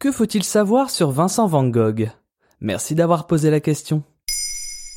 Que faut-il savoir sur Vincent Van Gogh? Merci d'avoir posé la question.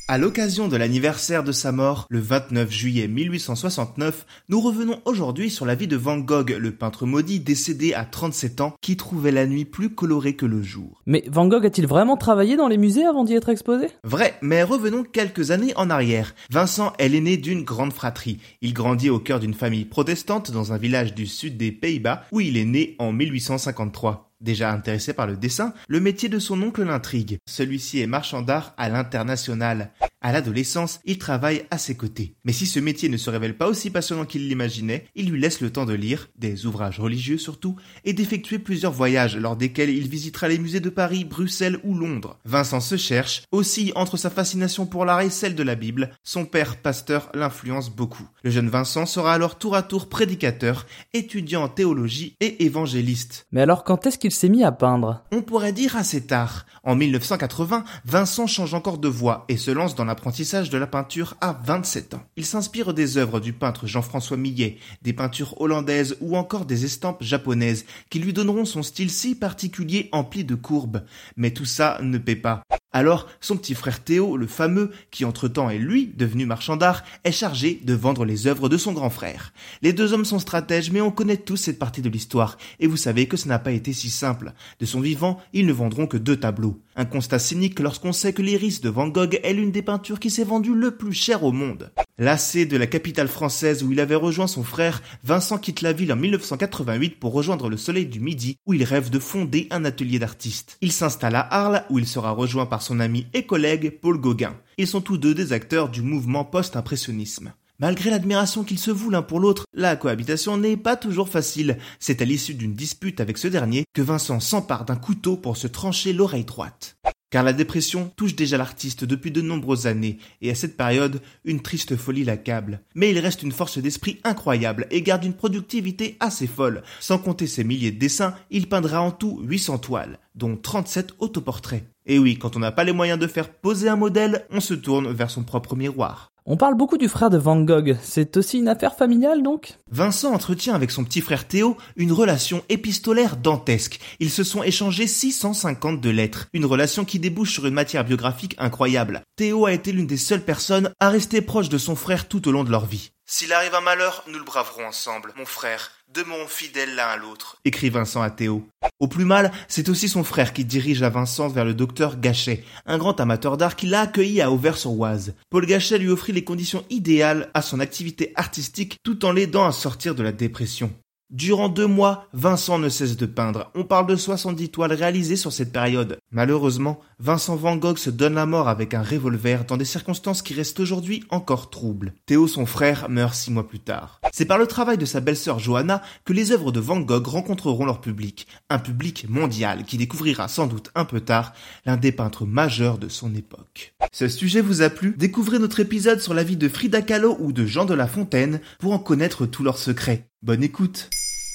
À l'occasion de l'anniversaire de sa mort, le 29 juillet 1869, nous revenons aujourd'hui sur la vie de Van Gogh, le peintre maudit décédé à 37 ans, qui trouvait la nuit plus colorée que le jour. Mais Van Gogh a-t-il vraiment travaillé dans les musées avant d'y être exposé? Vrai, mais revenons quelques années en arrière. Vincent est l'aîné d'une grande fratrie. Il grandit au cœur d'une famille protestante dans un village du sud des Pays-Bas, où il est né en 1853. Déjà intéressé par le dessin, le métier de son oncle l'intrigue. Celui-ci est marchand d'art à l'international. À l'adolescence, il travaille à ses côtés. Mais si ce métier ne se révèle pas aussi passionnant qu'il l'imaginait, il lui laisse le temps de lire, des ouvrages religieux surtout, et d'effectuer plusieurs voyages lors desquels il visitera les musées de Paris, Bruxelles ou Londres. Vincent se cherche, aussi entre sa fascination pour l'art et celle de la Bible, son père pasteur l'influence beaucoup. Le jeune Vincent sera alors tour à tour prédicateur, étudiant en théologie et évangéliste. Mais alors quand est-ce qu'il s'est mis à peindre? On pourrait dire assez tard. En 1980, Vincent change encore de voie et se lance dans l'apprentissage de la peinture à 27 ans. Il s'inspire des œuvres du peintre Jean-François Millet, des peintures hollandaises ou encore des estampes japonaises qui lui donneront son style si particulier empli de courbes. Mais tout ça ne paie pas. Alors, son petit frère Théo, le fameux, qui entre-temps est lui devenu marchand d'art, est chargé de vendre les œuvres de son grand frère. Les deux hommes sont stratèges, mais on connaît tous cette partie de l'histoire, et vous savez que ce n'a pas été si simple. De son vivant, ils ne vendront que deux tableaux. Un constat cynique lorsqu'on sait que l'iris de Van Gogh est l'une des peintures qui s'est vendue le plus cher au monde. Lassé de la capitale française où il avait rejoint son frère, Vincent quitte la ville en 1988 pour rejoindre le soleil du midi où il rêve de fonder un atelier d'artiste. Il s'installe à Arles où il sera rejoint par son ami et collègue Paul Gauguin. Ils sont tous deux des acteurs du mouvement post-impressionnisme. Malgré l'admiration qu'ils se vouent l'un pour l'autre, la cohabitation n'est pas toujours facile. C'est à l'issue d'une dispute avec ce dernier que Vincent s'empare d'un couteau pour se trancher l'oreille droite. Car la dépression touche déjà l'artiste depuis de nombreuses années, et à cette période, une triste folie l'accable. Mais il reste une force d'esprit incroyable et garde une productivité assez folle. Sans compter ses milliers de dessins, il peindra en tout 800 toiles, dont 37 autoportraits. Et oui, quand on n'a pas les moyens de faire poser un modèle, on se tourne vers son propre miroir. On parle beaucoup du frère de Van Gogh, c'est aussi une affaire familiale donc? Vincent entretient avec son petit frère Théo une relation épistolaire dantesque. Ils se sont échangés 650 de lettres, une relation qui débouche sur une matière biographique incroyable. Théo a été l'une des seules personnes à rester proche de son frère tout au long de leur vie. S'il arrive un malheur, nous le braverons ensemble, mon frère, demeurons fidèles l'un à l'autre, écrit Vincent à Théo. Au plus mal, c'est aussi son frère qui dirige à Vincent vers le docteur Gachet, un grand amateur d'art qui l'a accueilli à Auvers-sur-Oise. Paul Gachet lui offrit les conditions idéales à son activité artistique tout en l'aidant à sortir de la dépression. Durant deux mois, Vincent ne cesse de peindre. On parle de 70 toiles réalisées sur cette période. Malheureusement, Vincent Van Gogh se donne la mort avec un revolver dans des circonstances qui restent aujourd'hui encore troubles. Théo, son frère, meurt six mois plus tard. C'est par le travail de sa belle-sœur Johanna que les œuvres de Van Gogh rencontreront leur public. Un public mondial qui découvrira sans doute un peu tard l'un des peintres majeurs de son époque. Ce sujet vous a plu? Découvrez notre épisode sur la vie de Frida Kahlo ou de Jean de La Fontaine pour en connaître tous leurs secrets. Bonne écoute